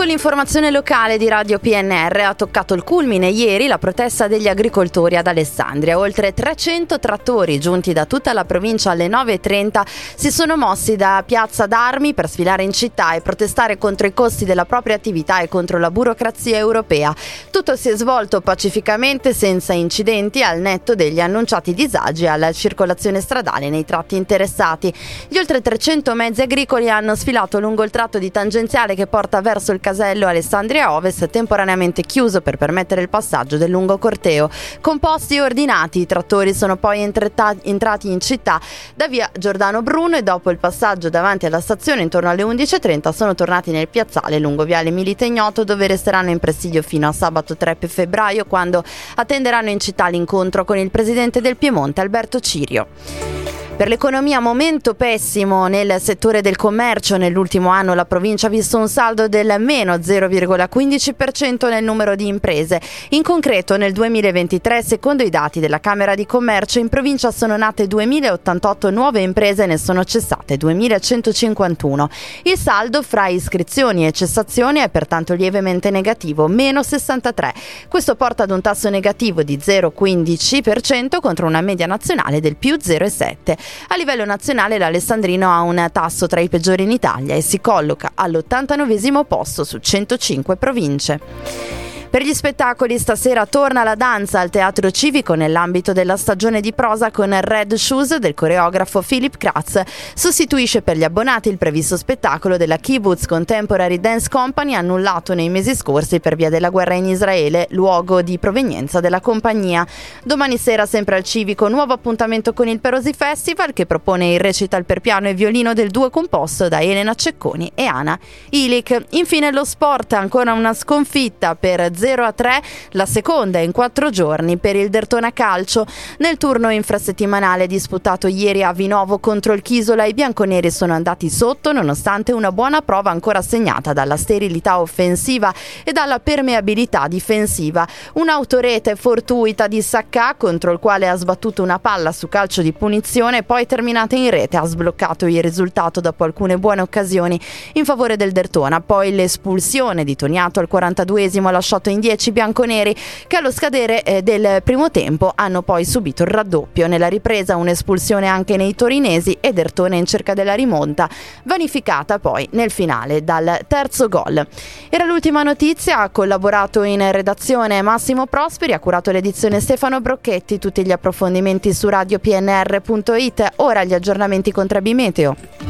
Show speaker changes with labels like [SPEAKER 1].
[SPEAKER 1] con l'informazione locale di Radio PNR ha toccato il culmine ieri la protesta degli agricoltori ad Alessandria. Oltre 300 trattori giunti da tutta la provincia alle 9.30 si sono mossi da Piazza d'Armi per sfilare in città e protestare contro i costi della propria attività e contro la burocrazia europea. Tutto si è svolto pacificamente senza incidenti al netto degli annunciati disagi alla circolazione stradale nei tratti interessati. Gli oltre 300 mezzi agricoli hanno sfilato lungo il tratto di tangenziale che porta verso il casello Alessandria Ovest, temporaneamente chiuso per permettere il passaggio del lungo corteo. Composti e ordinati, i trattori sono poi entrati in città da via Giordano Bruno e dopo il passaggio davanti alla stazione intorno alle 11.30 sono tornati nel piazzale lungo viale Milite Ignoto dove resteranno in presidio fino a sabato 3 febbraio quando attenderanno in città l'incontro con il presidente del Piemonte Alberto Cirio. Per l'economia momento pessimo nel settore del commercio. Nell'ultimo anno la provincia ha visto un saldo del meno 0,15% nel numero di imprese. In concreto nel 2023, secondo i dati della Camera di Commercio, in provincia sono nate 2.088 nuove imprese e ne sono cessate 2.151. Il saldo fra iscrizioni e cessazioni è pertanto lievemente negativo, meno 63. Questo porta ad un tasso negativo di 0,15% contro una media nazionale del più 0,7%. A livello nazionale l'Alessandrino ha un tasso tra i peggiori in Italia e si colloca all'89 posto su 105 province. Per gli spettacoli stasera torna la danza al Teatro Civico nell'ambito della stagione di prosa con Red Shoes del coreografo Philip Kratz. Sostituisce per gli abbonati il previsto spettacolo della Kibbutz Contemporary Dance Company annullato nei mesi scorsi per via della guerra in Israele, luogo di provenienza della compagnia. Domani sera sempre al Civico nuovo appuntamento con il Perosi Festival che propone il recital per piano e violino del duo composto da Elena Cecconi e Ana Ilic. Infine lo sport, ancora una sconfitta per 0 a 3, la seconda in quattro giorni per il Dertona Calcio. Nel turno infrasettimanale disputato ieri a Vinovo contro il Chisola, i bianconeri sono andati sotto nonostante una buona prova ancora segnata dalla sterilità offensiva e dalla permeabilità difensiva. Un'autorete fortuita di Sacca contro il quale ha sbattuto una palla su calcio di punizione, poi terminata in rete, ha sbloccato il risultato dopo alcune buone occasioni in favore del Dertona. Poi l'espulsione di Toniato al 42esimo ha lasciato in 10 bianconeri che allo scadere eh, del primo tempo hanno poi subito il raddoppio. Nella ripresa un'espulsione anche nei torinesi ed Ertone in cerca della rimonta, vanificata poi nel finale dal terzo gol. Era l'ultima notizia, ha collaborato in redazione Massimo Prosperi, ha curato l'edizione Stefano Brocchetti, tutti gli approfondimenti su radiopnr.it, ora gli aggiornamenti con Trebi Meteo.